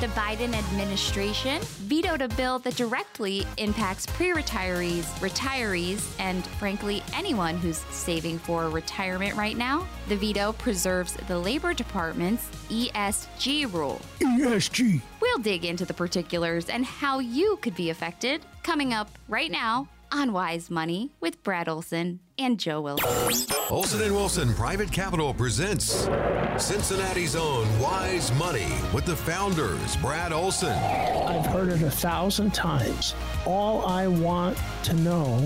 The Biden administration vetoed a bill that directly impacts pre retirees, retirees, and frankly, anyone who's saving for retirement right now. The veto preserves the Labor Department's ESG rule. ESG. We'll dig into the particulars and how you could be affected coming up right now on Wise Money with Brad Olson and Joe Wilson. Olson and Wilson Private Capital presents Cincinnati's own Wise Money with the founders, Brad Olson. I've heard it a thousand times. All I want to know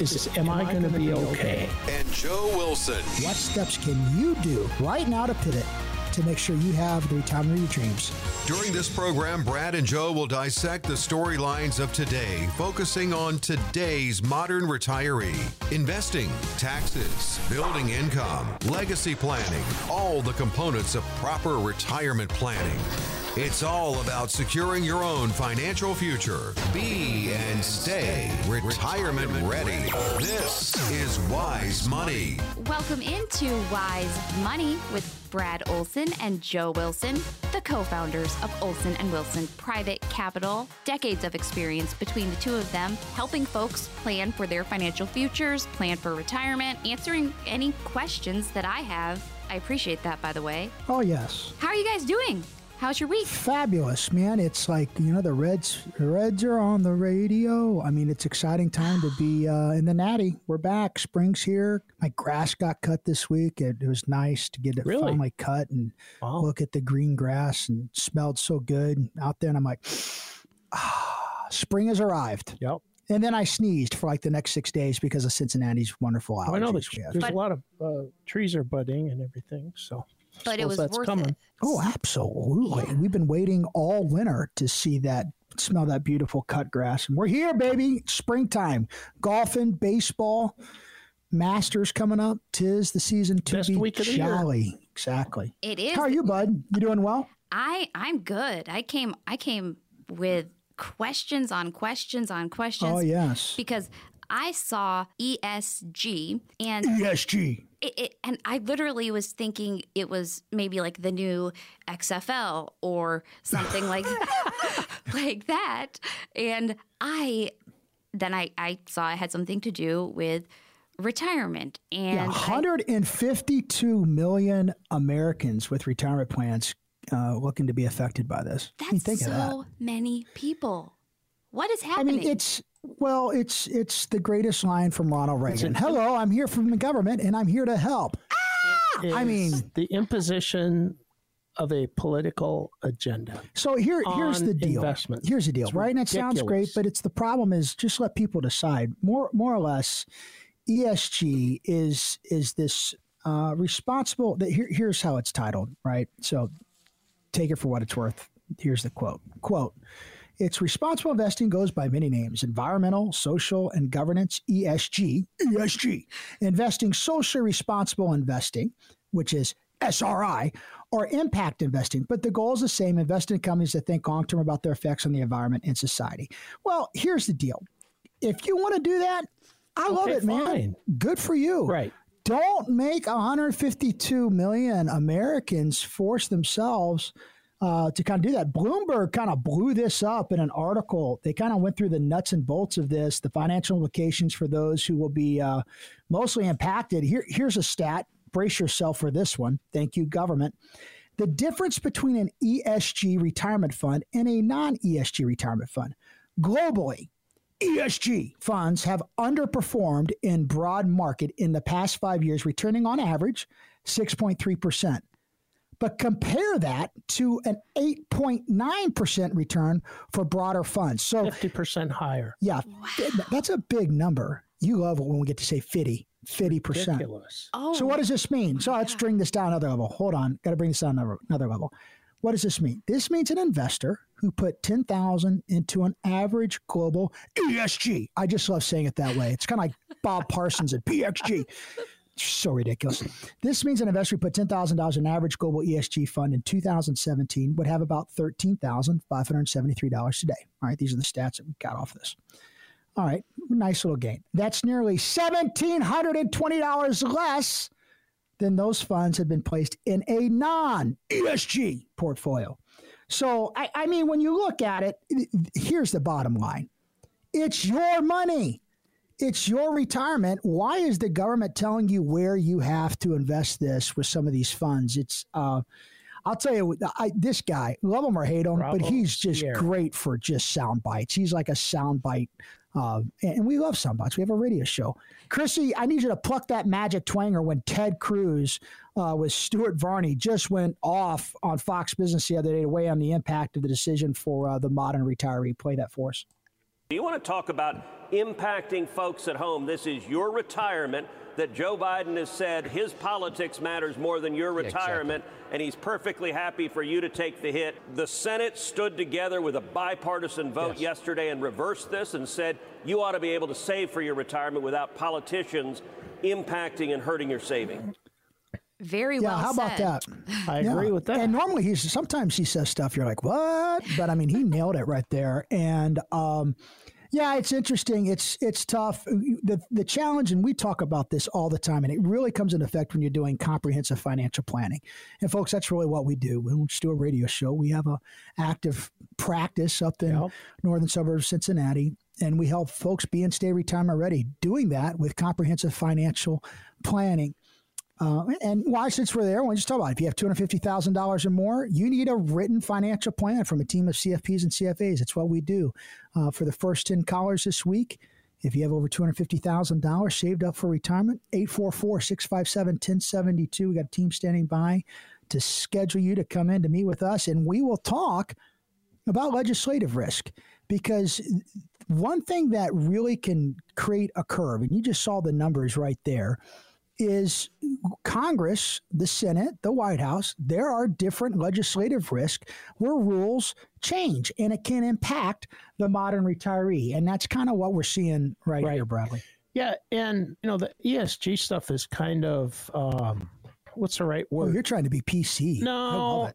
is, am, I, going to be okay? And Joe Wilson. What steps can you do right now to pivot to make sure you have the retirement of your dreams? During this program, Brad and Joe will dissect the storylines of today, focusing on today's modern retiree. Investing, taxes, building income, legacy planning, all the components of proper retirement planning. It's all about securing your own financial future. Be and stay retirement ready. This is Wise Money. Welcome into Wise Money with Brad Olson and Joe Wilson, the co founders of Olson and Wilson Private Capital. Decades of experience between the two of them, helping folks plan for their financial futures, plan for retirement, answering any questions that I have. I appreciate that, by the way. Oh, yes. How are you guys doing? How's your week? Fabulous, man. It's like, you know, the Reds the Reds are on the radio. I mean, it's exciting time to be uh, in the Nati. We're back. Spring's here. My grass got cut this week. It, it was nice to get it Really? finally cut and Wow. look at the green grass and smelled so good out there. And I'm like, ah, spring has arrived. Yep. And then I sneezed for like the next six days because of Cincinnati's wonderful allergies. I know there's But- a lot of uh, trees are budding and everything. So, But it was that's worth coming. it. Oh, absolutely. We've been waiting all winter to see that, smell that beautiful cut grass. And we're here, baby. Springtime. Golfing, baseball, Masters coming up. Tis the season to Best be week of the year. jolly. Exactly. It is. How are you, bud? You doing well? I I'm good. I came I came with questions on questions on questions. Oh, yes. Because I saw ESG and ESG. It, it, and I literally was thinking it was maybe like the new XFL or something like like that. And I then I, I saw it had something to do with retirement and Yeah, I- 152 million Americans with retirement plans uh, looking to be affected by this. I mean, that's think so of that. many people. What is happening? I mean, it's well, it's it's the greatest line from Ronald Reagan. Hello, I'm here from the government, and I'm here to help. I mean- the imposition of a political agenda. So here, here's the deal. Here's the deal, It's right? And it sounds great, but it's the problem is just let people decide. More, more or less, ESG is is this uh, responsible. That here, here's how it's titled, right? So take it for what it's worth. Here's the quote. Quote. It's responsible investing goes by many names environmental, social, and governance, ESG. ESG. Investing socially responsible investing, which is SRI, or impact investing. But the goal is the same invest in companies that think long term about their effects on the environment and society. Well, here's the deal if you want to do that, I love Okay, it, man. fine. Good for you. Right. Don't make 152 million Americans force themselves uh, to kind of do that. Bloomberg kind of blew this up in an article. They kind of went through the nuts and bolts of this, the financial implications for those who will be uh, mostly impacted. Here, here's a stat. Brace yourself for this one. Thank you, government. The difference between an ESG retirement fund and a non ESG retirement fund globally. ESG funds have underperformed in broad market in the past five years, returning on average 6.3%. But compare that to an 8.9% return for broader funds. So, 50% higher. yeah, th- that's a big number. You love it when we get to say 50, 50%. Ridiculous. oh, So what does this mean? So let's bring this down another level. Hold on, got to bring this down another, another level. What does this mean? This means an investor who put ten thousand into an average global ESG. I just love saying it that way. It's kind of like Bob Parsons at PXG. So ridiculous. This means an investor who put ten thousand dollars in an average global ESG fund in 2017 would have about thirteen thousand five hundred seventy-three dollars today. All right, these are the stats that we got off this. All right, nice little gain. That's nearly $1,720 less than those funds had been placed in a non ESG portfolio. So, I, I mean, when you look at it, here's the bottom line it's your money. It's your retirement. Why is the government telling you where you have to invest this with some of these funds? It's, uh, I'll tell you, I, this guy, love him or hate him, Bravo. but he's just great for just sound bites. He's like a sound bite uh, and we love sound bites. We have a radio show. Chrissy, I need you to pluck that magic twanger when Ted Cruz uh, with Stuart Varney just went off on Fox Business the other day to weigh on the impact of the decision for uh, the modern retiree. Play that for us. Do you want to talk about impacting folks at home? This is your retirement that Joe Biden has said his politics matters more than your retirement, yeah, exactly. and he's perfectly happy for you to take the hit. The Senate stood together with a bipartisan vote yes. yesterday and reversed this and said you ought to be able to save for your retirement without politicians impacting and hurting your saving. Very yeah, well. How said. about that? I yeah. agree with that. And normally he's sometimes he says stuff you're like what, but I mean he nailed it right there. And um, yeah, it's interesting. It's it's tough. The the challenge, and we talk about this all the time, and it really comes into effect when you're doing comprehensive financial planning. And folks, that's really what we do. We don't just do a radio show. We have a active practice up in yep. northern suburbs of Cincinnati, and we help folks be and stay retirement ready. Doing that with comprehensive financial planning. Uh, and why, since we're there, we just talk about it. if you have two hundred fifty thousand dollars or more, you need a written financial plan from a team of CFPs and CFAs. That's what we do uh, for the first ten callers this week. If you have over two hundred fifty thousand dollars saved up for retirement, 844-657-1072. We got a team standing by to schedule you to come in to meet with us, and we will talk about legislative risk because one thing that really can create a curve, and you just saw the numbers right there is Congress, the Senate, the White House, there are different legislative risks where rules change and it can impact the modern retiree. And that's kind of what we're seeing right, right. here, Bradley. Yeah. And, you know, the ESG stuff is kind of, um, what's the right word? Oh, you're trying to be PC. No,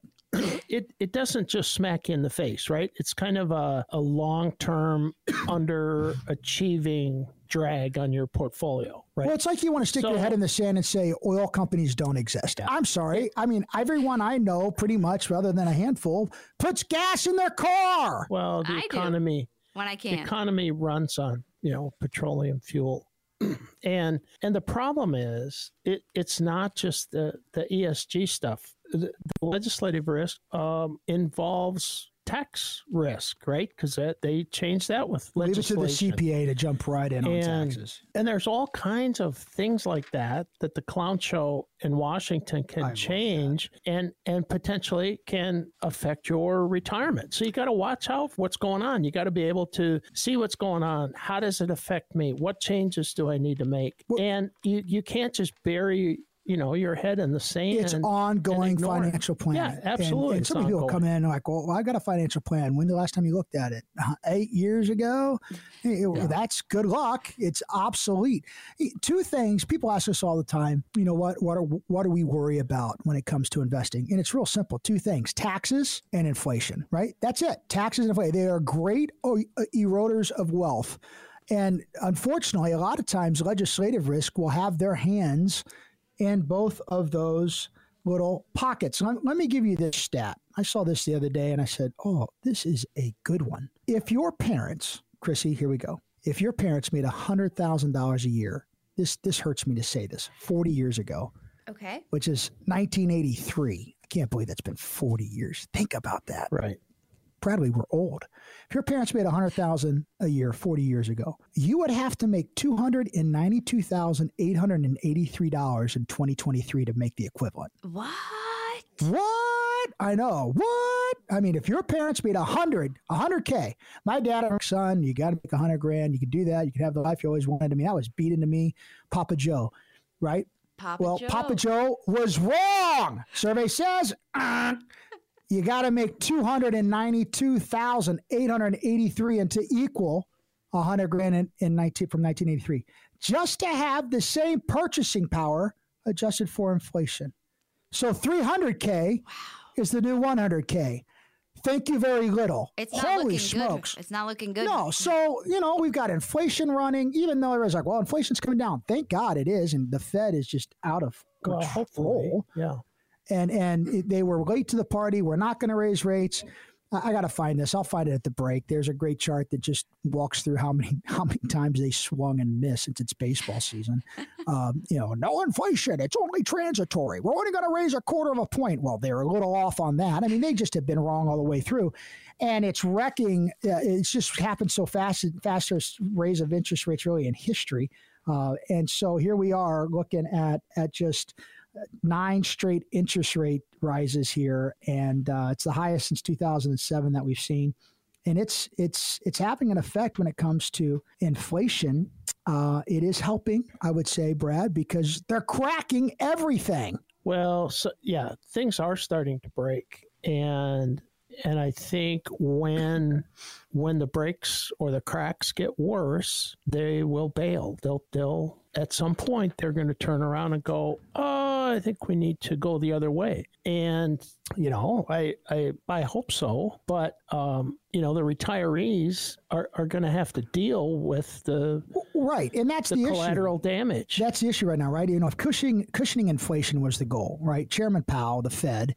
it it doesn't just smack you in the face, right? It's kind of a, a long term underachieving drag on your portfolio, right? Well, it's like you want to stick so, your head in the sand and say oil companies don't exist. I'm sorry. I mean, everyone I know, pretty much, rather than a handful, puts gas in their car. Well, the I economy do, when I can, the economy runs on you know petroleum fuel. and and the problem is it, it's not just the, the ESG stuff the, legislative risk um, involves tax risk, right? Because they changed that with legislation. Leave it to the CPA to jump right in and, on taxes. And there's all kinds of things like that that the clown show in Washington can I change and and potentially can affect your retirement. So you got to watch out what's going on. You got to be able to see what's going on. How does it affect me? What changes do I need to make? Well, and you you can't just bury you know your head in the sand. It's ongoing financial plan. Yeah, absolutely. And, and some people come in and like, well, I got a financial plan. When the last time you looked at it? Uh, eight years ago. Yeah. That's good luck. It's obsolete. Two things people ask us all the time. You know what? What are what do we worry about when it comes to investing? And it's real simple. Two things: taxes and inflation. Right? That's it. Taxes and inflation. They are great eroders of wealth. And unfortunately, a lot of times legislative risk will have their hands in both of those little pockets. Let, let me give you this stat. I saw this the other day and I said, oh, this is a good one. If your parents, Chrissy, here we go. If your parents made $100,000 a year, this, this hurts me to say this, 40 years ago. Okay. Which is 1983. I can't believe that's been 40 years. Think about that. Right. Bradley, we're old. If your parents made 100000 a year 40 years ago, you would have to make $292,883 in 2023 to make the equivalent. What? What? I know. What? I mean, if your parents made 100, 100K, my dad and son, you got to make 100 grand. You can do that. You can have the life you always wanted. I mean, that was beaten to me, Papa Joe, right? Papa well, Joe. Papa Joe was wrong. Survey says, uh, you got to make 292,883 and to equal 100 grand in, in 19, from 1983 just to have the same purchasing power adjusted for inflation. So 300K wow. is the new 100K. Thank you very little. It's not Holy looking smokes. good. It's not looking good. No, so you know we've got inflation running. Even though everybody's like, "Well, inflation's coming down." Thank God it is, and the Fed is just out of control. Well, yeah and and they were late to the party. We're not going to raise rates. I, I got to find this. I'll find it at the break. There's a great chart that just walks through how many how many times they swung and missed since it's baseball season. um, you know, no inflation. It's only transitory. We're only going to raise a quarter of a point. Well, they're a little off on that. I mean, they just have been wrong all the way through, and it's wrecking. Uh, it's just happened so fast. Fastest raise of interest rates really in history. Uh, and so here we are looking at at just nine straight interest rate rises here, and uh, it's the highest since 2007 that we've seen. And it's it's it's having an effect when it comes to inflation. Uh, it is helping, I would say, Brad, because they're cracking everything. Well, so, yeah, things are starting to break, and and I think when when the breaks or the cracks get worse, they will bail. They'll they'll at some point they're going to turn around and go, "Oh, I think we need to go the other way." And you know, I I I hope so, but um, you know, the retirees are, are going to have to deal with the right, and that's the, the collateral issue. damage. That's the issue right now, right? You know, if cushioning cushioning inflation was the goal, right? Chairman Powell, the Fed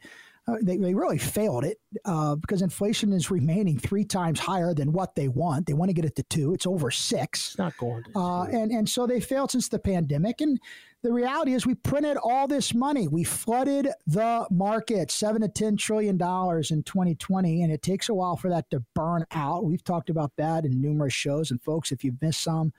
uh, they, they really failed it uh, because inflation is remaining three times higher than what they want. They want to get it to two. It's over six. It's not going to. Uh, and and so they failed since the pandemic. And the reality is, we printed all this money. We flooded the market, seven to ten trillion dollars in 2020, and it takes a while for that to burn out. We've talked about that in numerous shows. And folks, if you've missed some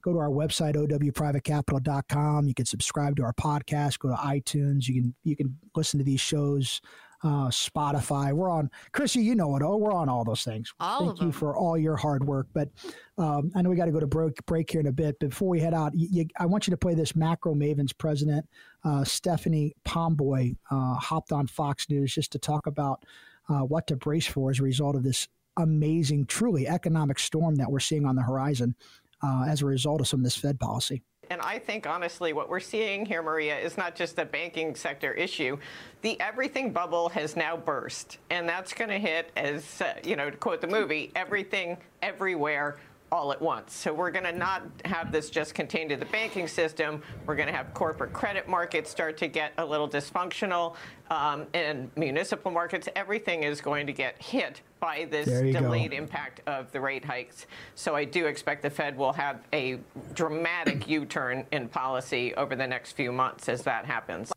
go to our website owprivatecapital.com you can subscribe to our podcast go to itunes you can you can listen to these shows uh, Spotify. We're on, Chrissy, you know it. Oh, we're on all those things. All Thank you for all your hard work. But um, I know we got to go to break, break here in a bit. Before we head out, you, you, I want you to play this Macro Mavens president, uh, Stephanie Pomboy, uh, hopped on Fox News just to talk about uh, what to brace for as a result of this amazing, truly economic storm that we're seeing on the horizon uh, as a result of some of this Fed policy. And I think, honestly, what we're seeing here, Maria, is not just a banking sector issue. The everything bubble has now burst. And that's going to hit, as, uh, you know, to quote the movie, everything, everywhere, all at once. So we're going to not have this just contained to the banking system. We're going to have corporate credit markets start to get a little dysfunctional, um, and municipal markets. Everything is going to get hit by this delayed go. impact of the rate hikes. So I do expect the Fed will have a dramatic U-turn in policy over the next few months as that happens.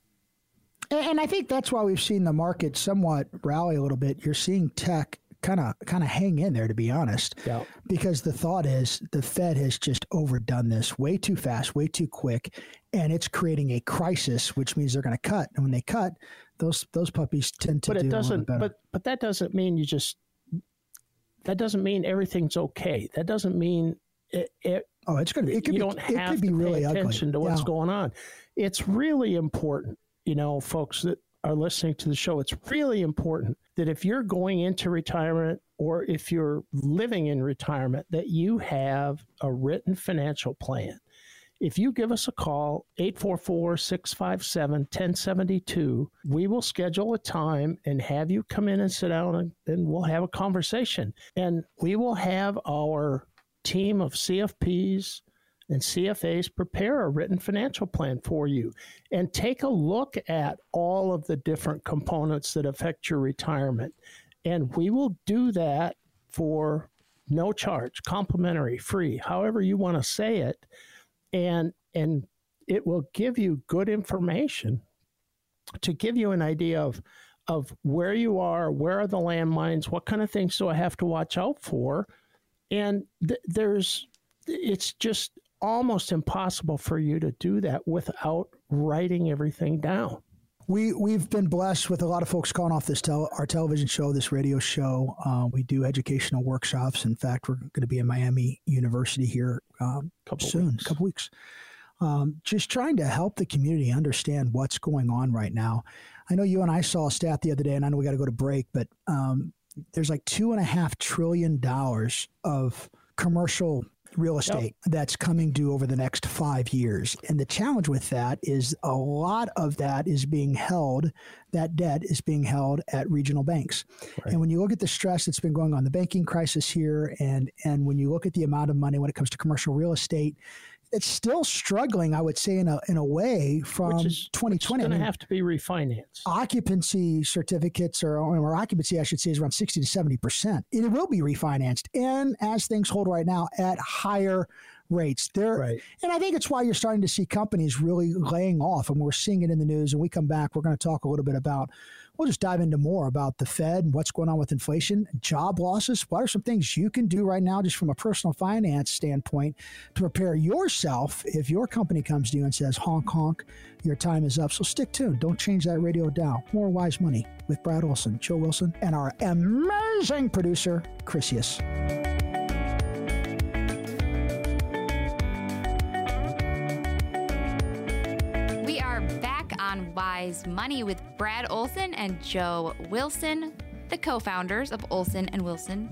And I think that's why we've seen the market somewhat rally a little bit. You're seeing tech kind of kind of hang in there to be honest yeah. because the thought is the fed has just overdone this way too fast way too quick and it's creating a crisis which means they're going to cut and when they cut those those puppies tend to but it doesn't but but that doesn't mean you just that doesn't mean everything's okay that doesn't mean it, it oh it's going to be it could you be, don't have it could be to really pay attention ugly. to what's yeah. going on it's really important you know folks that are listening to the show, it's really important that if you're going into retirement or if you're living in retirement, that you have a written financial plan. If you give us a call, 844 657 1072, we will schedule a time and have you come in and sit down and, and we'll have a conversation. And we will have our team of CFPs, and CFAs prepare a written financial plan for you and take a look at all of the different components that affect your retirement. And we will do that for no charge, complimentary, free, however you want to say it. And and it will give you good information to give you an idea of of where you are, where are the landmines, what kind of things do I have to watch out for, and th- there's it's just almost impossible for you to do that without writing everything down. We we've been blessed with a lot of folks calling off this tel- our television show, this radio show. Uh, we do educational workshops. In fact, we're going to be in Miami University here um, couple soon, weeks. a couple weeks. Um, just trying to help the community understand what's going on right now. I know you and I saw a stat the other day, and I know we got to go to break, but um, there's like two and a half trillion dollars of commercial real estate yep. that's coming due over the next five years. And the challenge with that is a lot of that is being held, that debt is being held at regional banks. Right. And when you look at the stress that's been going on, the banking crisis here, and, and when you look at the amount of money when it comes to commercial real estate, it's still struggling, I would say, in a in a way from which is 2020. Going I to have to be refinanced. occupancy certificates or, or occupancy, I should say, is around 60 to 70 percent. It will be refinanced, and as things hold right now, at higher rates. There, Right. and I think it's why you're starting to see companies really laying off, and we're seeing it in the news. And we come back, we're going to talk a little bit about. We'll just dive into more about the Fed and what's going on with inflation, job losses. What are some things you can do right now, just from a personal finance standpoint, to prepare yourself if your company comes to you and says, honk, honk, your time is up. So stick tuned. Don't change that radio dial. More Wise Money with Brad Olson, Joe Wilson, and our amazing producer, Chrisius. We are back on Wise Money with Brad Olson and Joe Wilson, the co founders of Olson and Wilson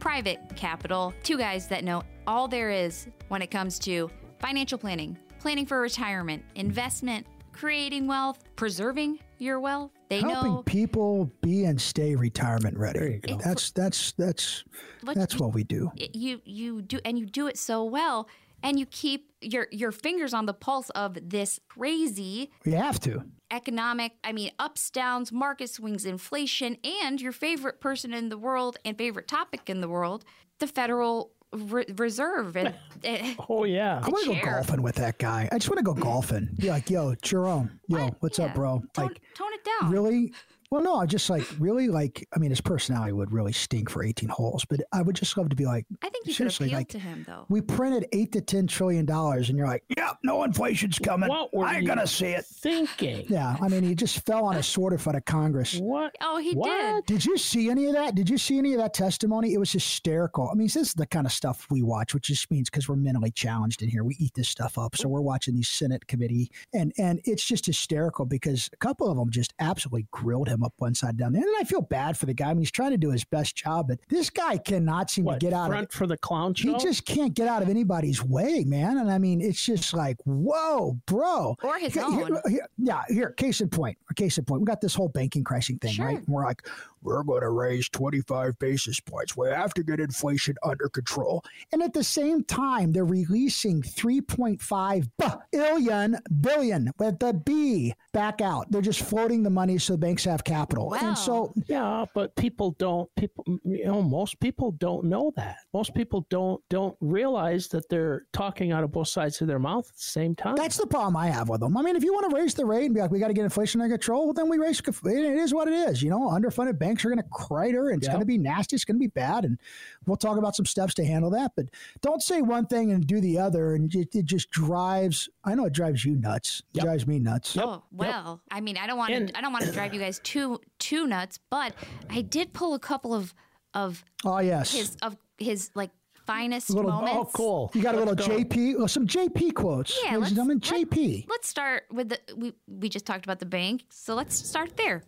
Private Capital. Two guys that know all there is when it comes to financial planning, planning for retirement, investment, creating wealth, preserving your wealth. They know. Helping know people be and stay retirement There ready. you go. That's that's that's Look, that's what we do. you you do and you do it so well and you keep your your fingers on the pulse of this crazy We have to. economic i mean ups downs market swings inflation and your favorite person in the world and favorite topic in the world the federal Re- reserve and eh, Oh yeah. I want to go golfing with that guy. I just want to go golfing. Be like, yo, Jerome, yo, What? what's Yeah. up, bro? tone, Like, tone it down really? Well, no, I just like really like. I mean, his personality would really stink for 18 holes, but I would just love to be like, i think you could seriously, appeal like, to him though we printed eight to 10 trillion dollars, and you're like, yep, no inflation's coming. What were I ain't you gonna see it. Thinking. Yeah, I mean, he just fell on a sword in front of Congress. What? oh he What? did Did you see any of that? Did you see any of that testimony? It was hysterical. I mean, this is the kind of stuff we watch, which just means because we're mentally challenged in here, we eat this stuff up. So we're watching these Senate committee, and and it's just hysterical because a couple of them just absolutely grilled him up one side down there, and I feel bad for the guy. I mean, he's trying to do his best job, but this guy cannot seem What? to get out of front it. for the clown show. He just can't get out of anybody's way, man. And I mean, it's just like, whoa, bro. or his Here- own here- here- yeah, here, case in point. Case in point. We got this whole banking crashing thing, Sure. right? And we're like, we're going to raise 25 basis points. We have to get inflation under control. And at the same time, they're releasing 3.5 billion, billion with the B back out. They're just floating the money so banks have capital. Wow. And so, Yeah, but people don't. People, you know, most people don't know that. Most people don't don't realize that they're talking out of both sides of their mouth at the same time. That's the problem I have with them. I mean, if you want to raise the rate and be like, we got to get inflation under control, well, then we raise. It is what it is. You know, underfunded banks are going to crater, and it's Yeah. going to be nasty. It's going to be bad, and we'll talk about some steps to handle that. But don't say one thing and do the other, and it, it just drives. I know it drives you nuts. It drives me nuts. Oh well, I mean, I don't want to. I don't want to drive you guys too too nuts, but I did pull a couple of of Oh yes, his of his like finest Little- oh, moments. oh, cool. you got a Let's little go. JP, well, oh, some JP quotes. Yeah, ladies and let's- gentlemen, let- JP. Let's start with the we we just talked about the bank, so let's start there.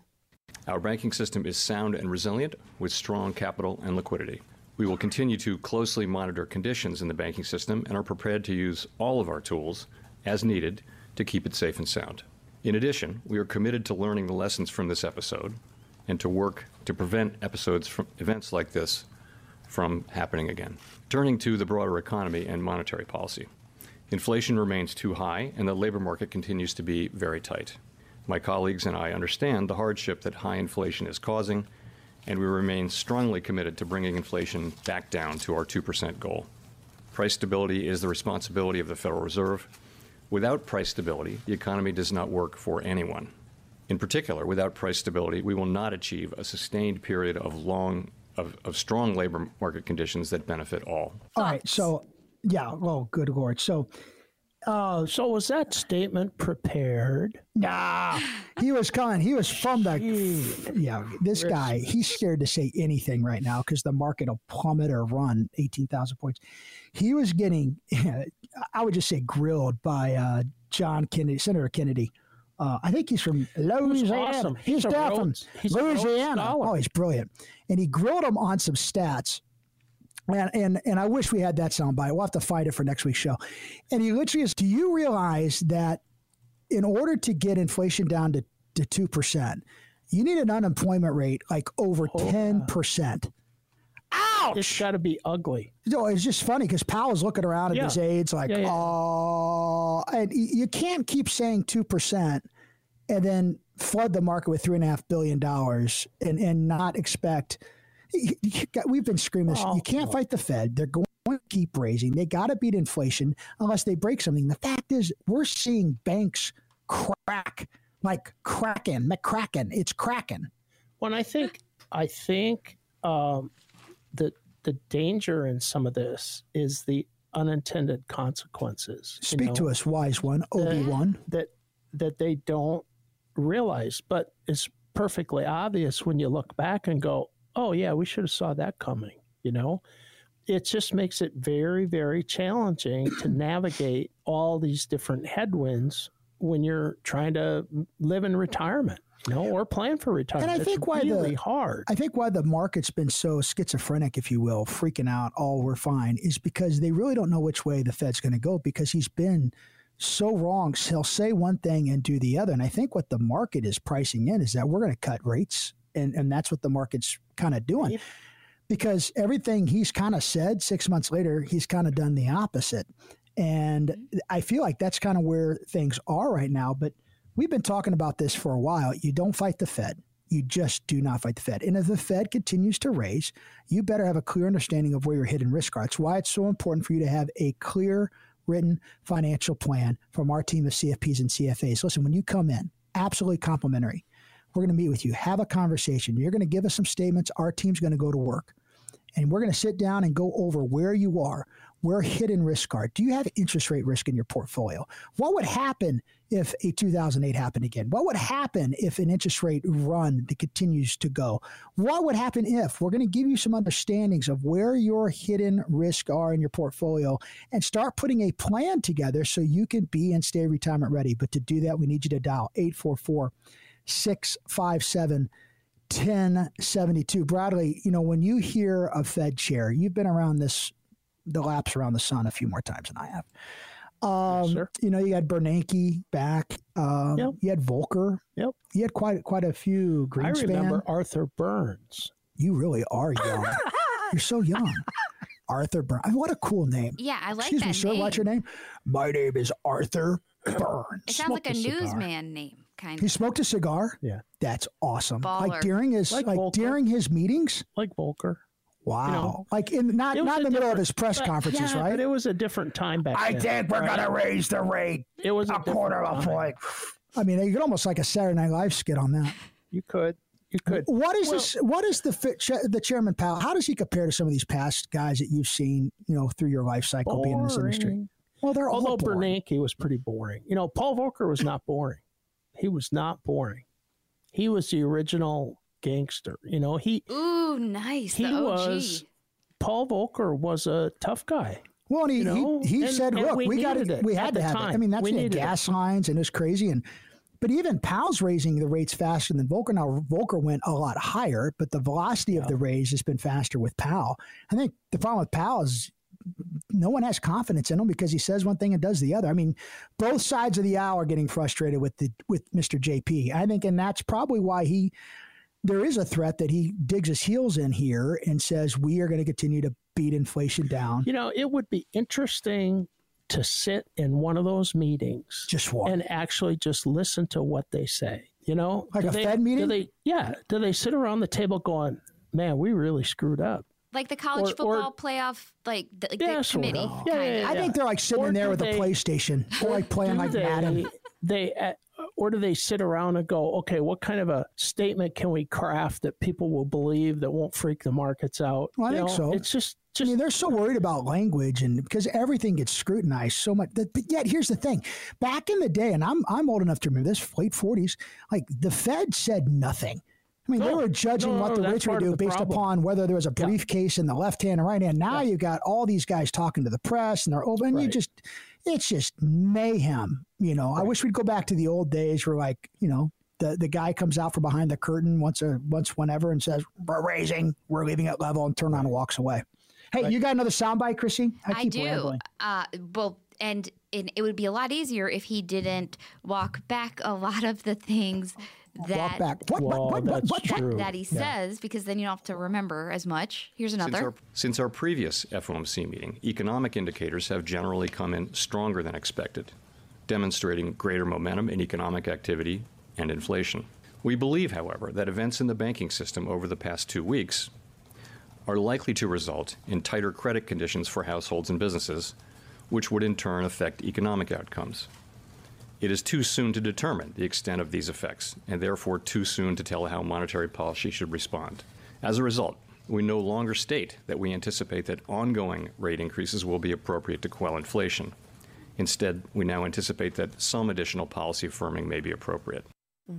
Our banking system is sound and resilient with strong capital and liquidity. We will continue to closely monitor conditions in the banking system and are prepared to use all of our tools as needed to keep it safe and sound. In addition, we are committed to learning the lessons from this episode and to work to prevent episodes from events like this from happening again. Turning to the broader economy and monetary policy. Inflation remains too high, and the labor market continues to be very tight. My colleagues and I understand the hardship that high inflation is causing, and we remain strongly committed to bringing inflation back down to our 2% goal. Price stability is the responsibility of the Federal Reserve. Without price stability, the economy does not work for anyone. In particular, without price stability, we will not achieve a sustained period of long of, of strong labor market conditions that benefit all. All right, so yeah, well, good lord, so. Uh, so was that statement prepared? Nah, he was coming. He was from the. Yeah, this guy, he's scared to say anything right now because the market will plummet or run 18,000 points. He was getting, I would just say, grilled by uh, John Kennedy, Senator Kennedy. Uh, I think he's from Louisiana. awesome. He's, He's down Rhodes- from he's a Rhodes Louisiana. Oh, he's brilliant. And he grilled him on some stats. And, and and I wish we had that soundbite. We'll have to find it for next week's show. And he literally is, do you realize that in order to get inflation down to, to 2%, you need an unemployment rate like over 10%. Ouch! It's got to be ugly. No, it's just funny because Powell's looking around at yeah. his aides like, yeah, yeah. oh, and you can't keep saying two percent and then flood the market with three and a half billion dollars and and not expect. We've been screaming. Oh, you can't oh. fight the Fed. They're going to keep raising. They got to beat inflation unless they break something. The fact is, we're seeing banks crack like Kraken, McCracken. It's cracking. When I think, I think um, the the danger in some of this is the unintended consequences. Speak know, to us, wise one, Obi Wan. That that they don't realize, but it's perfectly obvious when you look back and go, "Oh yeah, we should have saw that coming." You know, it just makes it very, very challenging to navigate all these different headwinds when you're trying to live in retirement you know, or plan for retirement. And I think it's why really the hard. I think why the market's been so schizophrenic, if you will, freaking out, all we're fine, is because they really don't know which way the Fed's going to go because he's been so wrong. He'll say one thing and do the other. And I think what the market is pricing in is that we're going to cut rates, and and that's what the market's kind of doing. Because everything he's kind of said six months later, he's kind of done the opposite. And mm-hmm. I feel like that's kind of where things are right now. But We've been talking about this for a while. You don't fight the Fed. You just do not fight the Fed. And if the Fed continues to raise, you better have a clear understanding of where your hidden risk are. It's why it's so important for you to have a clear written financial plan from our team of CFPs and CFAs. Listen, when you come in, absolutely complimentary. We're going to meet with you, have a conversation. You're going to give us some statements. Our team's going to go to work. And we're going to sit down and go over where you are, where hidden risks are. Do you have interest rate risk in your portfolio? What would happen if a 2008 happened again? What would happen if an interest rate run that continues to go? What would happen if we're going to give you some understandings of where your hidden risks are in your portfolio and start putting a plan together so you can be and stay retirement ready? But to do that, we need you to dial 844 657 1072. Bradley, you know, when you hear a Fed chair, you've been around this the laps around the sun a few more times than I have. Um, yes, you know, you had Bernanke back. Um, yep. You had Volcker. Yep. You had quite quite a few. Greenspan. I remember Arthur Burns. You really are young. You're so young. Arthur Burns. What a cool name. Yeah, I like Excuse that me, sir. Name. What's your name? My name is Arthur Burns. It sounds like a, a newsman name, kind of. He smoked a cigar. Yeah, that's awesome. Baller. Like during his like, like during his meetings. Like Volcker. Wow. You know, like in not not in the middle of his press conferences, yeah, right? But it was a different time back I then. I think we're right? gonna raise the rate. It was a, a quarter of a point. I mean, you could almost like a Saturday Night Live skit on that. You could. You could. What is well, this? What is the the chairman Powell? How does he compare to some of these past guys that you've seen, you know, through your life cycle boring. being in this industry? Well, they're although all Bernanke was pretty boring. You know, Paul Volcker was not boring. He was not boring. He was the original gangster. You know, he. Ooh, nice. He was Paul Volcker was a tough guy. Well, he, you know? he, he and, said, "Look, we, we got it. We had to have time. it. I mean, that's the gas it. lines and it's crazy." And but even Powell's raising the rates faster than Volcker. Now Volcker went a lot higher, but the velocity yeah. of the raise has been faster with Powell. I think the problem with Powell is no one has confidence in him because he says one thing and does the other. I mean, both sides of the aisle are getting frustrated with the with Mr. JP. I think, and that's probably why he there is a threat that he digs his heels in here and says we are going to continue to beat inflation down. You know, it would be interesting to sit in one of those meetings, just one, and actually just listen to what they say. You know, like a they, Fed meeting. Do they, yeah, do they sit around the table going, "Man, we really screwed up"? Like the college or, football or, playoff, like the, like yeah, the committee. Of. Yeah, yeah, yeah, I think they're like sitting or in there with they, a PlayStation. They're like playing like they, Madden. They, uh, or do they sit around and go, okay, what kind of a statement can we craft that people will believe that won't freak the markets out? Well, I you think know, so. It's just, just. I mean, they're so worried about language and because everything gets scrutinized so much. That, but yet, here's the thing: back in the day, and I'm I'm old enough to remember this, late 40s. Like the Fed said nothing. I mean, no, they were judging no, what the rich would do based problem. upon whether there was a briefcase yeah. in the left hand or right hand. Now yeah. you've got all these guys talking to the press and they're open. And right. you just, it's just mayhem. You know, right. I wish we'd go back to the old days where, like, you know, the, the guy comes out from behind the curtain once or once whenever and says, "We're raising, we're leaving it level," and turn around and walks away. Hey, right. you got another soundbite, Chrissy? I, I do. Uh, well, and, and it would be a lot easier if he didn't walk back a lot of the things that walk back. What? Well, what? What? What? what? true. that he says because then you don't have to remember as much. Here's Since another. our, since our previous FOMC meeting, economic indicators have generally come in stronger than expected, demonstrating greater momentum in economic activity and inflation. We believe, however, that events in the banking system over the past two weeks are likely to result in tighter credit conditions for households and businesses, which would in turn affect economic outcomes. It is too soon to determine the extent of these effects, and therefore too soon to tell how monetary policy should respond. As a result, we no longer state that we anticipate that ongoing rate increases will be appropriate to quell inflation. Instead, we now anticipate that some additional policy firming may be appropriate.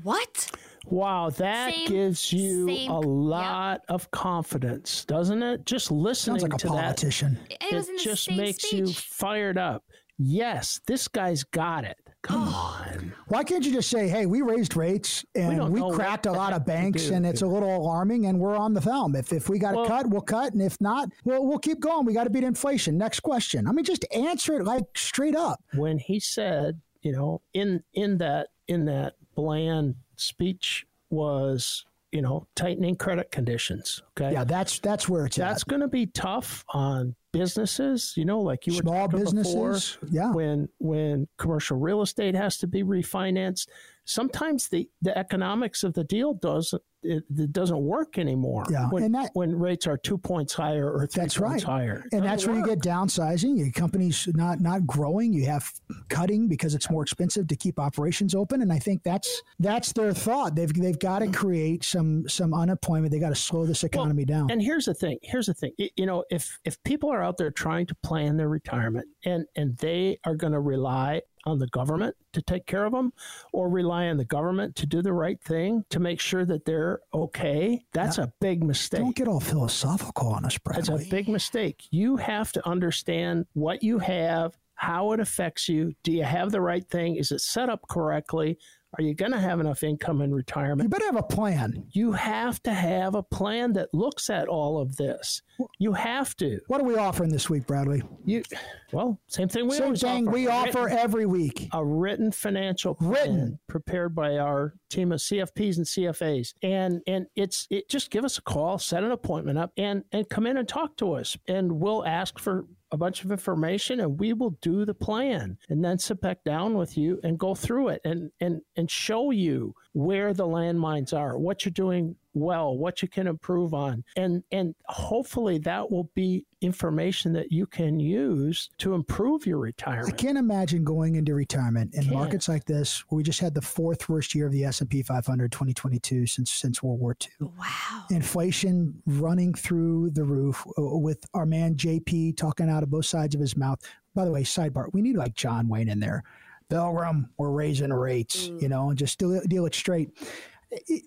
what? Wow, that Same- gives you same- a yep. lot of confidence, doesn't it? Just listening Sounds like a to that, politician. It, was in the just same makes you fired up. Yes, this guy's got it. Come on. Why can't you just say, "Hey, we raised rates and don't we, cracked a lot of banks, and it's a little alarming, and we're on the film. If if we got to Well- cut, we'll cut, and if not, we'll we'll keep going. We got to beat inflation. Next question. I mean, just answer it like straight up. When he said, you know, in in that in that bland speech was, you know, tightening credit conditions. Okay. Yeah, that's that's where it's That's going to be tough on businesses, you know, like you were Small talking before, businesses, yeah. When when commercial real estate has to be refinanced, sometimes the the economics of the deal doesn't it, it doesn't work anymore. Yeah, when, and that- when rates are two points higher or three That's points right. higher, and Doesn't that's where you oh, get downsizing. Your company's not not growing. You have cutting because it's more expensive to keep operations open. And I think that's that's their thought. They've they've got to create some some unemployment. They got to slow this economy down. And here's the thing. Here's the thing. You know, if if people are out there trying to plan their retirement and and they are going to rely on the government to take care of them or rely on the government to do the right thing to make sure that they're okay, that's a big mistake. Don't get all philosophical on us, That's a big mistake. You have to understand what you have, how it affects you. Do you have the right thing? Is it set up correctly? Are you going to have enough income in retirement? You better have a plan. You have to have a plan that looks at all of this. You have to. What are we offering this week, Bradley? You well, same thing we Same thing offer. we A offer written- every week. a written financial plan Written. prepared by our team of CFPs and CFAs. And and it's it just give us a call, set an appointment up and and come in and talk to us and we'll ask for a bunch of information and we will do the plan and then sit back down with you and go through it and and and show you where the landmines are, what you're doing well, what you can improve on. And and hopefully that will be information that you can use to improve your retirement. I can't imagine going into retirement in Can't. markets like this where we just had the fourth worst year of the S&P 500 2022 since since World War II. Wow. Inflation running through the roof uh, with our man JP talking out of both sides of his mouth. By the way, sidebar, we need like John Wayne in there. Pilgrim, we're raising rates, mm. you know, and just deal, deal it straight.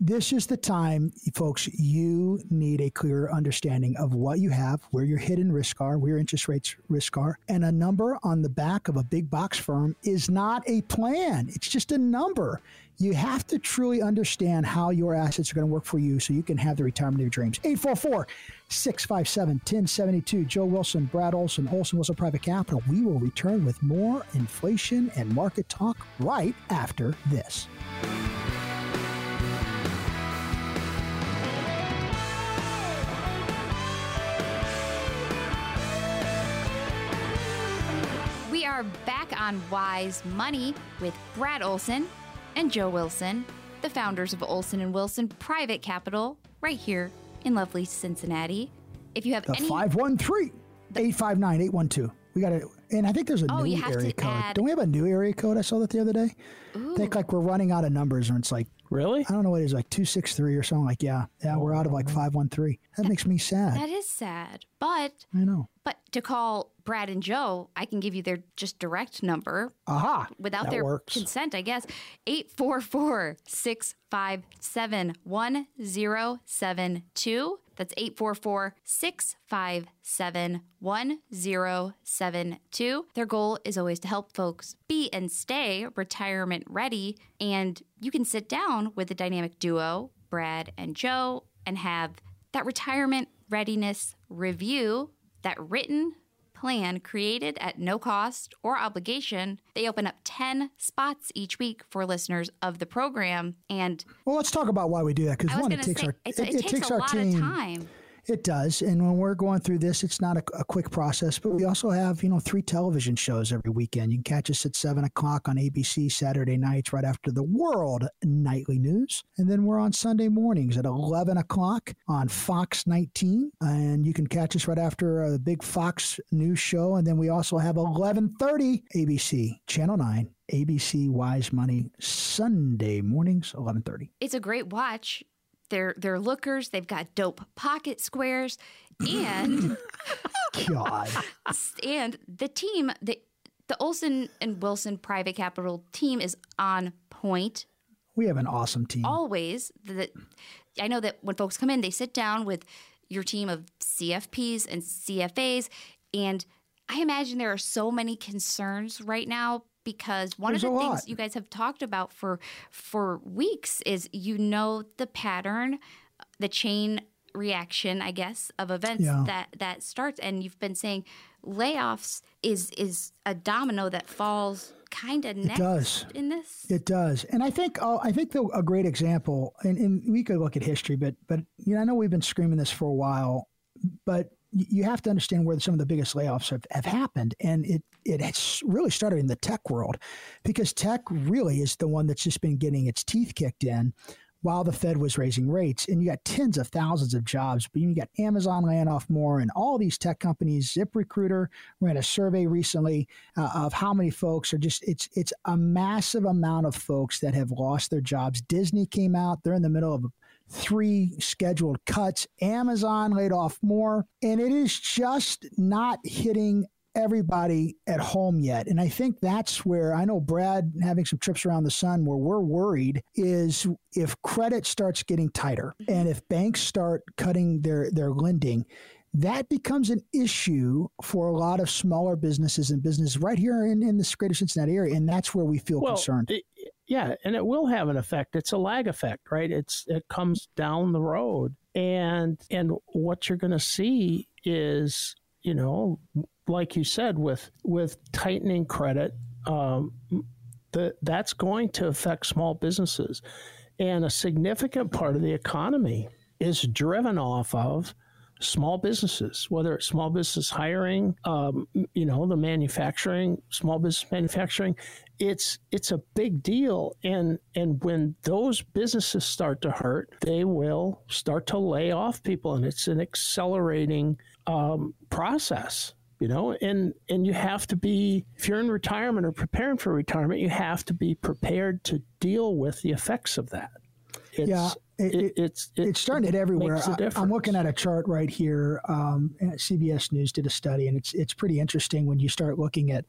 This is the time, folks. You need a clear understanding of what you have, where your hidden risk are, where interest rates risk are, and a number on the back of a big box firm is not a plan. It's just a number. You have to truly understand how your assets are going to work for you so you can have the retirement of your dreams. 844 657 1072. Joe Wilson, Brad Olson, Olson Wilson Private Capital. We will return with more inflation and market talk right after this. Are back on Wise Money with Brad Olson and Joe Wilson, the founders of Olson and Wilson Private Capital, right here in lovely Cincinnati. If you have The any 513 859 812. We got it. And I think there's a Oh, new you have to area code. add- Don't we have a new area code? I saw that the other day. I think like we're running out of numbers, and it's like Really? I don't know what it is, like two six three or something. Like yeah, yeah, we're out of like oh. five one three. That makes me sad. that is sad, but I know. but to call Brad and Joe, I can give you their just direct number Aha. without that their works. consent, I guess. 844 657 1072. That's 844 657 1072. Their goal is always to help folks be and stay retirement ready. And you can sit down with the dynamic duo, Brad and Joe, and have that retirement readiness review, that written plan created at no cost or obligation. They open up 10 spots each week for listeners of the program. And well, let's talk about why we do that because one, it takes say, our it, it, it, takes, takes our team time. It does. And when we're going through this, it's not a, a, quick process, but we also have, you know, three television shows every weekend. You can catch us at 7 o'clock on ABC Saturday nights right after the World Nightly News. And then we're on Sunday mornings at 11 o'clock on Fox 19. And you can catch us right after a big Fox News show. And then we also have 1130 ABC, Channel 9. ABC Wise Money Sunday mornings, 11:30. It's a great watch they're they're lookers. They've got dope pocket squares, and God, and the team the the Olson and Wilson Private Capital team is on point. We have an awesome team. Always. The, I know that when folks come in, they sit down with your team of CFPs and CFAs, and I imagine there are so many concerns right now because one There's of the things lot. you guys have talked about for for weeks is you know the pattern, the chain reaction, I guess, of events yeah. that that starts, and you've been saying layoffs is is a domino that falls kind of next it does. in this. It does, and I think oh, I think the, a great example, and, and we could look at history, but but you know I know we've been screaming this for a while, but you have to understand where some of the biggest layoffs have, have happened. And it, it has really started in the tech world because tech really is the one that's just been getting its teeth kicked in while the Fed was raising rates. And you got tens of thousands of jobs, but you got Amazon laying off more and all these tech companies. ZipRecruiter ran a survey recently uh, of how many folks are just, it's, it's a massive amount of folks that have lost their jobs. Disney came out, they're in the middle of three scheduled cuts. Amazon laid off more, and it is just not hitting everybody at home yet. And I think that's where I know Brad having some trips around the sun where we're worried is if credit starts getting tighter mm-hmm. and if banks start cutting their their lending that becomes an issue for a lot of smaller businesses and businesses right here in, in the greater Cincinnati area. And that's where we feel well, concerned. Yeah, and it will have an effect. It's a lag effect, right? It's it comes down the road. And and what you're gonna see is, you know, like you said, with with tightening credit, um, the, that's going to affect small businesses. And a significant part of the economy is driven off of small businesses, whether it's small business hiring, um, you know, the manufacturing, small business manufacturing, it's it's a big deal. And and when those businesses start to hurt, they will start to lay off people, and it's an accelerating um, process. You know, and and you have to be if you're in retirement or preparing for retirement, you have to be prepared to deal with the effects of that. It's, yeah, it, it, it's it, it's starting to everywhere. I, am looking at a chart right here. Um, CBS News did a study, and it's it's pretty interesting when you start looking at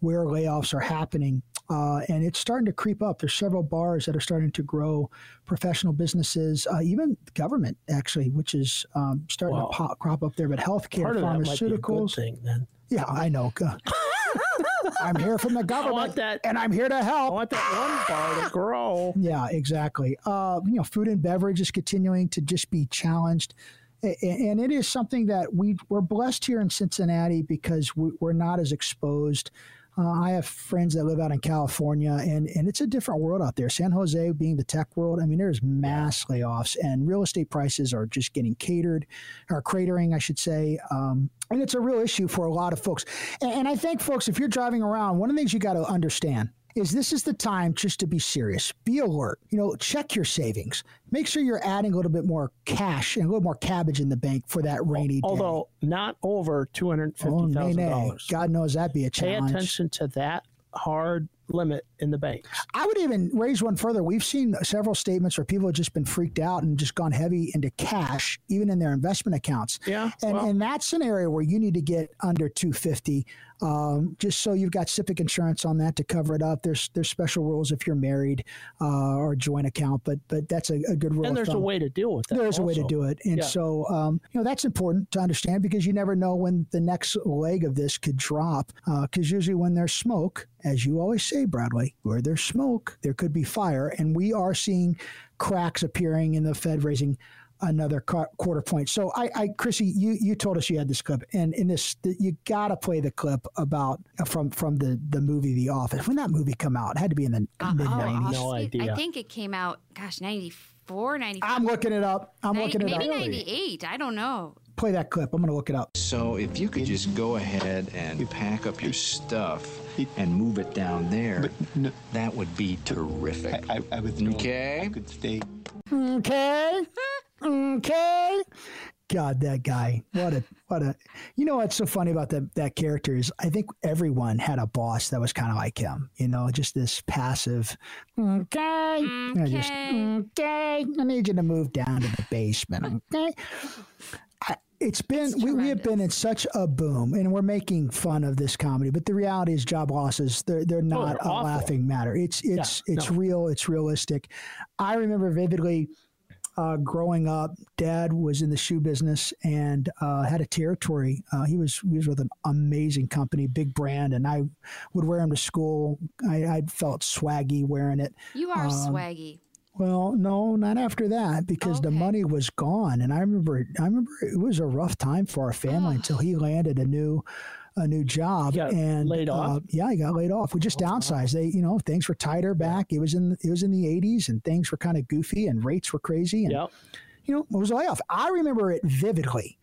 where layoffs are happening, uh, and it's starting to creep up. There's several bars that are starting to grow, professional businesses, uh, even government actually, which is um, starting Wow. to pop, crop up there. But healthcare, part of that might be a good pharmaceuticals. thing then. Yeah, I know. I'm here from the government, that- and I'm here to help. I want that one bar to grow. Yeah, exactly. Uh, you know, food and beverage is continuing to just be challenged. And it is something that we, we're blessed here in Cincinnati because we're not as exposed. Uh, I have friends that live out in California, and, and it's a different world out there. San Jose being the tech world, I mean, there's mass layoffs, and real estate prices are just getting catered, or cratering, I should say. Um, and it's a real issue for a lot of folks. And, and I think, folks, if you're driving around, one of the things you got to understand is this is the time just to be serious. Be alert. You know, check your savings. Make sure you're adding a little bit more cash and a little more cabbage in the bank for that rainy day. Although not over oh, two hundred oh, fifty thousand dollars. God knows that'd be a challenge. Pay attention to that hard limit in the banks. I would even raise one further. We've seen several statements where people have just been freaked out and just gone heavy into cash, even in their investment accounts. Yeah, And, well- and that's an area where you need to get under 250, um, just so you've got civic insurance on that to cover it up. There's there's special rules if you're married uh, or joint account, but but that's a, a good rule. And there's a way to deal with that. There is a way to do it. And Yeah. so, um, you know, that's important to understand because you never know when the next leg of this could drop. Because usually when there's smoke, as you always say, Bradley, where there's smoke, there could be fire. And we are seeing cracks appearing in the Fed raising another quarter point. So I, I, Chrissy, you you told us you had this clip, and in this you got to play the clip about uh, from from the the movie The Office. When that movie come out, it had to be in the uh, mid nineties. Oh, no idea. I think it came out. Gosh, ninety four, ninety five. I'm looking it up. I'm 90, looking it maybe up. Maybe ninety eight. I don't know. Play that clip. I'm going to look it up. So if you could just go ahead and pack up your stuff and move it down there, no, that would be terrific. I, I, I would. Okay. I could stay. Okay. okay. God, that guy. What a what a. You know what's so funny about that that character is I think everyone had a boss that was kind of like him. You know, just this passive. Okay. Okay. Just, okay. I need you to move down to the basement. Okay. It's been it's we, we have been in such a boom and we're making fun of this comedy but the reality is job losses they're they're oh, not oh, they're a awful. laughing matter it's it's yeah, it's no. real it's realistic i remember vividly uh, growing up, Dad was in the shoe business and uh, had a territory. Uh, he was he was with an amazing company, big brand, and I would wear him to school. I, I felt swaggy wearing it. You are um, swaggy. Well, no, not after that because okay. the money was gone, and I remember I remember it was a rough time for our family until he landed a new a new job and laid off. Uh, yeah, he got laid off. We just oh, downsized. They, you know, things were tighter back. It was in it was in the 80s, and things were kind of goofy, and rates were crazy. And yep. you know, it was a layoff. I remember it vividly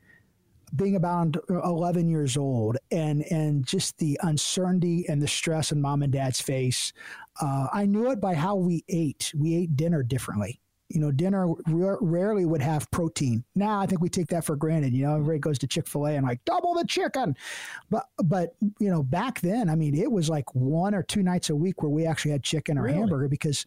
being about 11 years old and and just the uncertainty and the stress in mom and dad's face uh, i knew it by how we ate we ate dinner differently you know, dinner r- rarely would have protein. Now I think we take that for granted. You know, everybody goes to Chick Fil A and like double the chicken, but but you know, back then, I mean, it was like one or two nights a week where we actually had chicken or really? hamburger because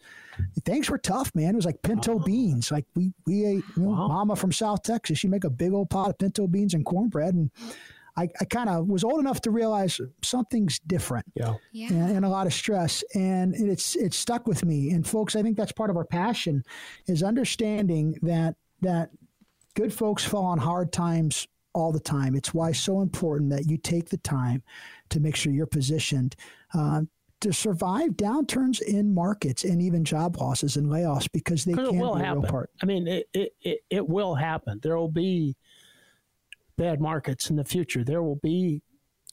things were tough, man. It was like pinto beans. Like we we ate. You know. Mama from South Texas, she make a big old pot of pinto beans and cornbread and I, I kind of was old enough to realize something's different. Yeah. yeah. And, and, a lot of stress. And it's it's stuck with me. And folks, I think that's part of our passion is understanding that that good folks fall on hard times all the time. It's why it's so important that you take the time to make sure you're positioned uh, to survive downturns in markets and even job losses and layoffs because they can be a happen. real part. I mean, it, it, it, it will happen. There will be bad markets in the future. There will be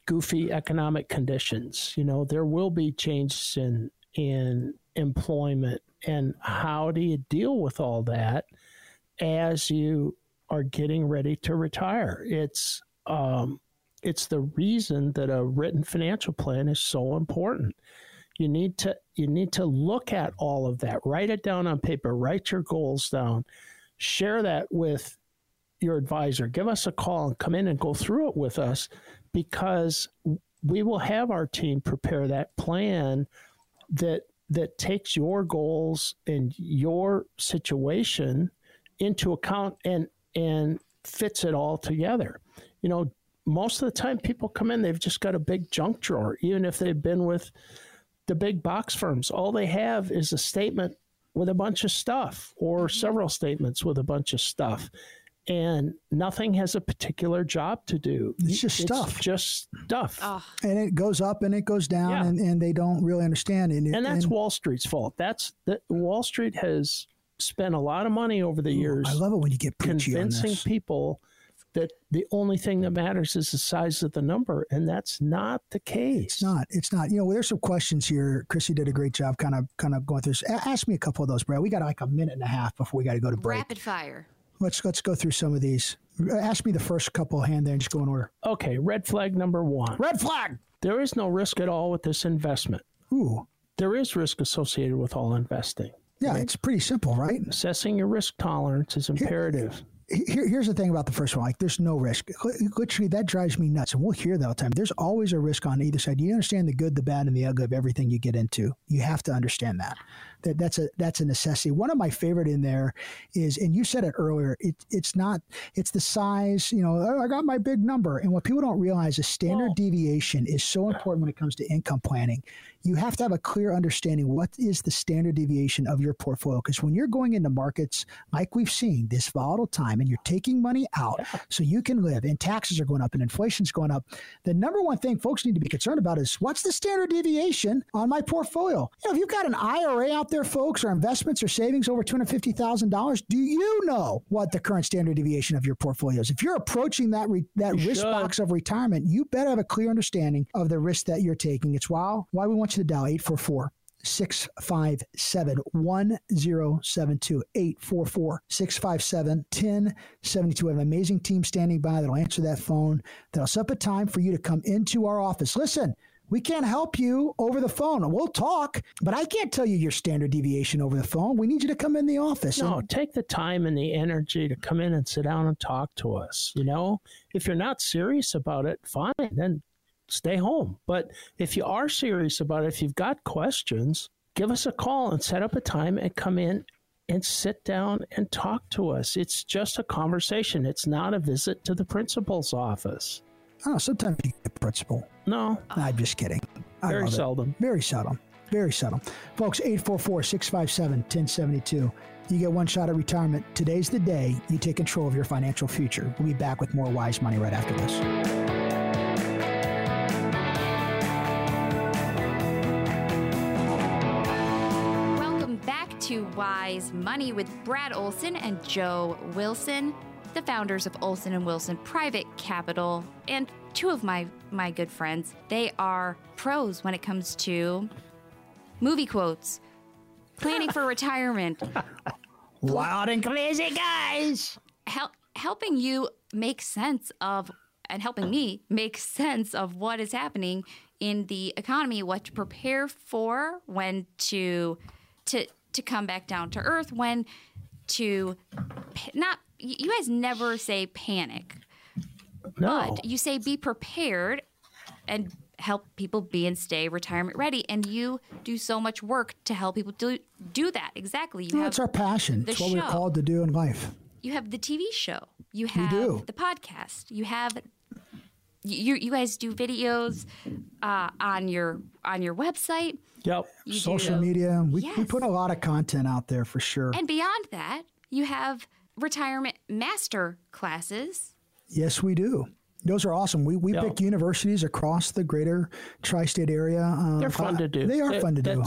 goofy economic conditions. You know, there will be changes in in employment, and how do you deal with all that as you are getting ready to retire? It's um, it's the reason that a written financial plan is so important. You need to you need to look at all of that. Write it down on paper. Write your goals down. Share that with your advisor. Give us a call and come in and go through it with us because we will have our team prepare that plan that that takes your goals and your situation into account and and fits it all together. You know, most of the time people come in, they've just got a big junk drawer, even if they've been with the big box firms. All they have is a statement with a bunch of stuff or several statements with a bunch of stuff and nothing has a particular job to do. It's just it's stuff. Just stuff. Oh. And it goes up and it goes down, yeah. and, and they don't really understand it. And that's and, Wall Street's fault. That's that Wall Street has spent a lot of money over the years. I love it when you get convincing people that the only thing that matters is the size of the number, and that's not the case. It's not. It's not. You know, there's some questions here. Chrissy did a great job, kind of, kind of going through. Ask me a couple of those, Brad. We got like a minute and a half before we got to go to break. Rapid fire. Let's let's go through some of these. Ask me the first couple hand there and just go in order. Okay, red flag number one. Red flag. There is no risk at all with this investment. Ooh. There is risk associated with all investing. Yeah, it's pretty simple, right? Assessing your risk tolerance is imperative here, here's the thing about the first one. Like, there's no risk. Literally, that drives me nuts. And we'll hear that all the time. There's always a risk on either side. You understand the good, the bad, and the ugly of everything you get into. You have to understand that. That that's a that's a necessity. One of my favorite in there is, and you said it earlier. It, it's not. It's the size. You know, oh, I got my big number. And what people don't realize is standard well, deviation is so important when it comes to income planning you have to have a clear understanding what is the standard deviation of your portfolio. Because when you're going into markets like we've seen this volatile time and you're taking money out yeah. so you can live and taxes are going up and inflation's going up, the number one thing folks need to be concerned about is what's the standard deviation on my portfolio? You know, if you've got an IRA out there folks, are investments or savings over $250,000? Do you know what the current standard deviation of your portfolio is? If you're approaching that re- that you risk should. box of retirement, you better have a clear understanding of the risk that you're taking. It's why, why we want you to dial 844 657 1072 844 657 1072. We have an amazing team standing by that'll answer that phone, that'll set up a time for you to come into our office. Listen, we can't help you over the phone. We'll talk, but I can't tell you your standard deviation over the phone. We need you to come in the office. No, and- take the time and the energy to come in and sit down and talk to us. You know, if you're not serious about it, fine, then stay home. But if you are serious about it, if you've got questions, give us a call and set up a time and come in and sit down and talk to us. It's just a conversation. It's not a visit to the principal's office. Oh, sometimes you get principal. No. I'm just kidding. I Very seldom. It. Very seldom. Very seldom. Folks, 844 657 1072. You get one shot at retirement. Today's the day you take control of your financial future. We'll be back with more Wise Money right after this. Welcome back to Wise Money with Brad Olson and Joe Wilson the founders of Olson and Wilson Private Capital, and two of my my good friends. They are pros when it comes to movie quotes, planning for retirement. Wild and crazy guys. Hel- helping you make sense of and helping me make sense of what is happening in the economy, what to prepare for, when to to to come back down to earth, when to not you guys never say panic. No. But you say be prepared and help people be and stay retirement ready. And you do so much work to help people do do that. Exactly. You it's our passion. It's what show. we're called to do in life. You have the TV show. You have the podcast. You have you you guys do videos uh, on your on your website. Yep. You Social do, media. We, yes. we put a lot of content out there for sure. And beyond that, you have retirement master classes. Yes, we do. Those are awesome. We, we pick universities across the greater tri state area. Uh, They're fun to do. They are fun to do.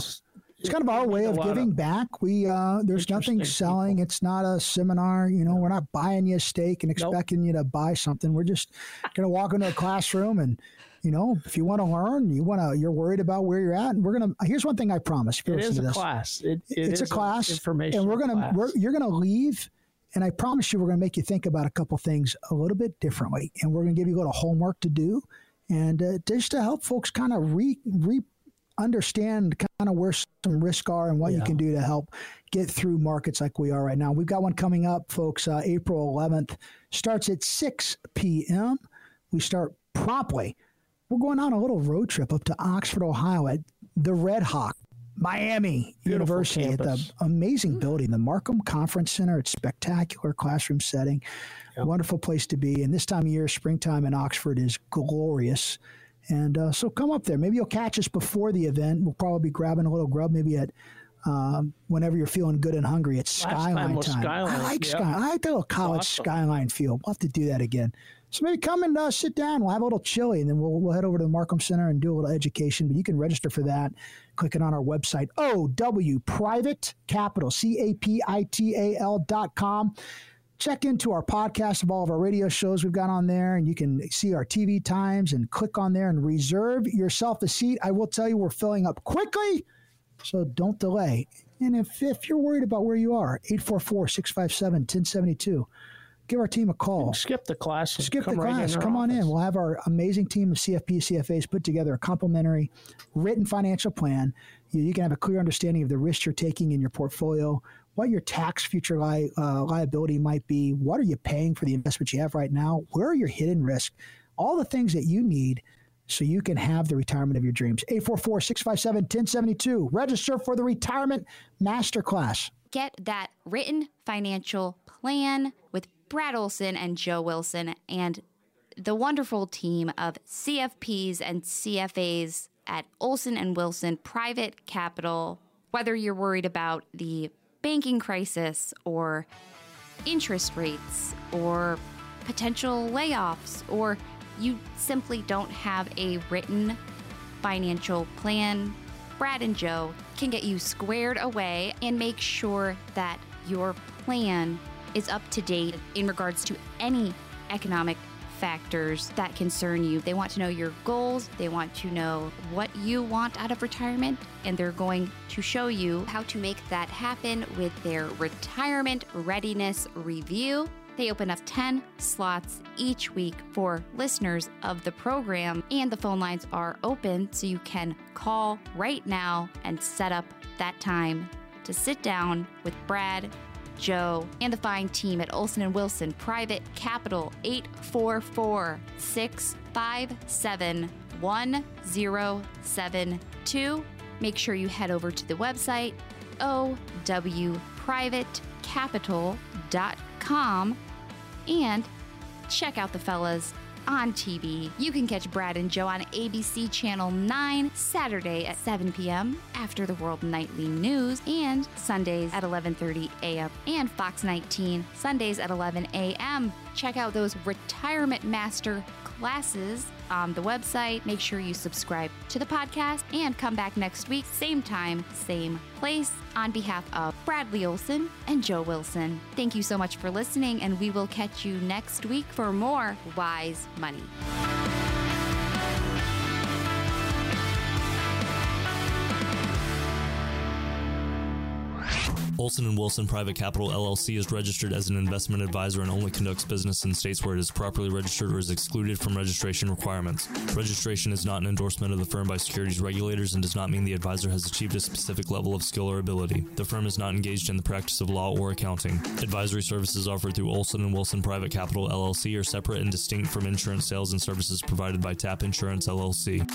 It's kind of our way of giving of back. We uh, there's nothing selling. People. It's not a seminar. You know, we're not buying you a steak and expecting nope. you to buy something. We're just gonna walk into a classroom and you know, if you want to learn, you want to, you're worried about where you're at, and we're gonna. Here's one thing I promise. It is a this. class. It, it it's a class. Information. And we're gonna. We're, you're gonna leave and I promise you, we're going to make you think about a couple things a little bit differently. And we're going to give you a little homework to do and uh, just to help folks kind of re, re understand kind of where some risks are and what yeah. you can do to help get through markets like we are right now. We've got one coming up, folks, uh, April 11th. Starts at 6 p.m. We start promptly. We're going on a little road trip up to Oxford, Ohio at the Red Hawk Miami Beautiful University campus. at the amazing building, the Marcum Conference Center. It's spectacular classroom setting, yep. wonderful place to be. And this time of year, springtime in Oxford is glorious. And uh, so come up there. Maybe you'll catch us before the event. We'll probably be grabbing a little grub, maybe at um, whenever you're feeling good and hungry. It's Skyline time. Skyline. I like yep. Skyline. I like that little college awesome. Skyline feel. We'll have to do that again. So maybe come and uh, sit down. We'll have a little chili, and then we'll, we'll head over to the Marcum Center and do a little education. But you can register for that clicking on our website, OW Private Capital, C A P I T A L dot com. Check into our podcast of all of our radio shows we've got on there, and you can see our TV times and click on there and reserve yourself a seat. I will tell you, we're filling up quickly, so don't delay. And if, if you're worried about where you are, 844 657 1072 give our team a call. Skip the class. Skip the right class. Come on in. We'll have our amazing team of CFP CFAs put together a complimentary written financial plan. You, you, can have a clear understanding of the risks you're taking in your portfolio, what your tax future li- uh, liability might be, what are you paying for the investments you have right now, where are your hidden risks, all the things that you need so you can have the retirement of your dreams. 844 657 1072. Register for the Retirement Masterclass. Get that written financial plan with Brad Olson and Joe Wilson, and the wonderful team of CFPs and CFAs at Olson and Wilson Private Capital. Whether you're worried about the banking crisis or interest rates or potential layoffs, or you simply don't have a written financial plan, Brad and Joe can get you squared away and make sure that your plan is up to date in regards to any economic factors that concern you. They want to know your goals, they want to know what you want out of retirement, and they're going to show you how to make that happen with their retirement readiness review. They open up 10 slots each week for listeners of the program, and the phone lines are open so you can call right now and set up that time to sit down with Brad, Joe, and the fine team at Olson and Wilson Private Capital 844 657 1072. Make sure you head over to the website owprivatecapital.com and check out the fellas on TV. You can catch Brad and Joe on ABC Channel 9 Saturday at 7 p.m. after the World Nightly News and Sundays at 11:30 a.m. and Fox 19 Sundays at 11 a.m. Check out those retirement master classes on the website. Make sure you subscribe to the podcast and come back next week, same time, same place. On behalf of Bradley Olson and Joe Wilson, thank you so much for listening, and we will catch you next week for more Wise Money. Olson and Wilson Private Capital LLC is registered as an investment advisor and only conducts business in states where it is properly registered or is excluded from registration requirements. Registration is not an endorsement of the firm by securities regulators and does not mean the advisor has achieved a specific level of skill or ability. The firm is not engaged in the practice of law or accounting. Advisory services offered through Olson and Wilson Private Capital LLC are separate and distinct from insurance sales and services provided by TAP Insurance LLC.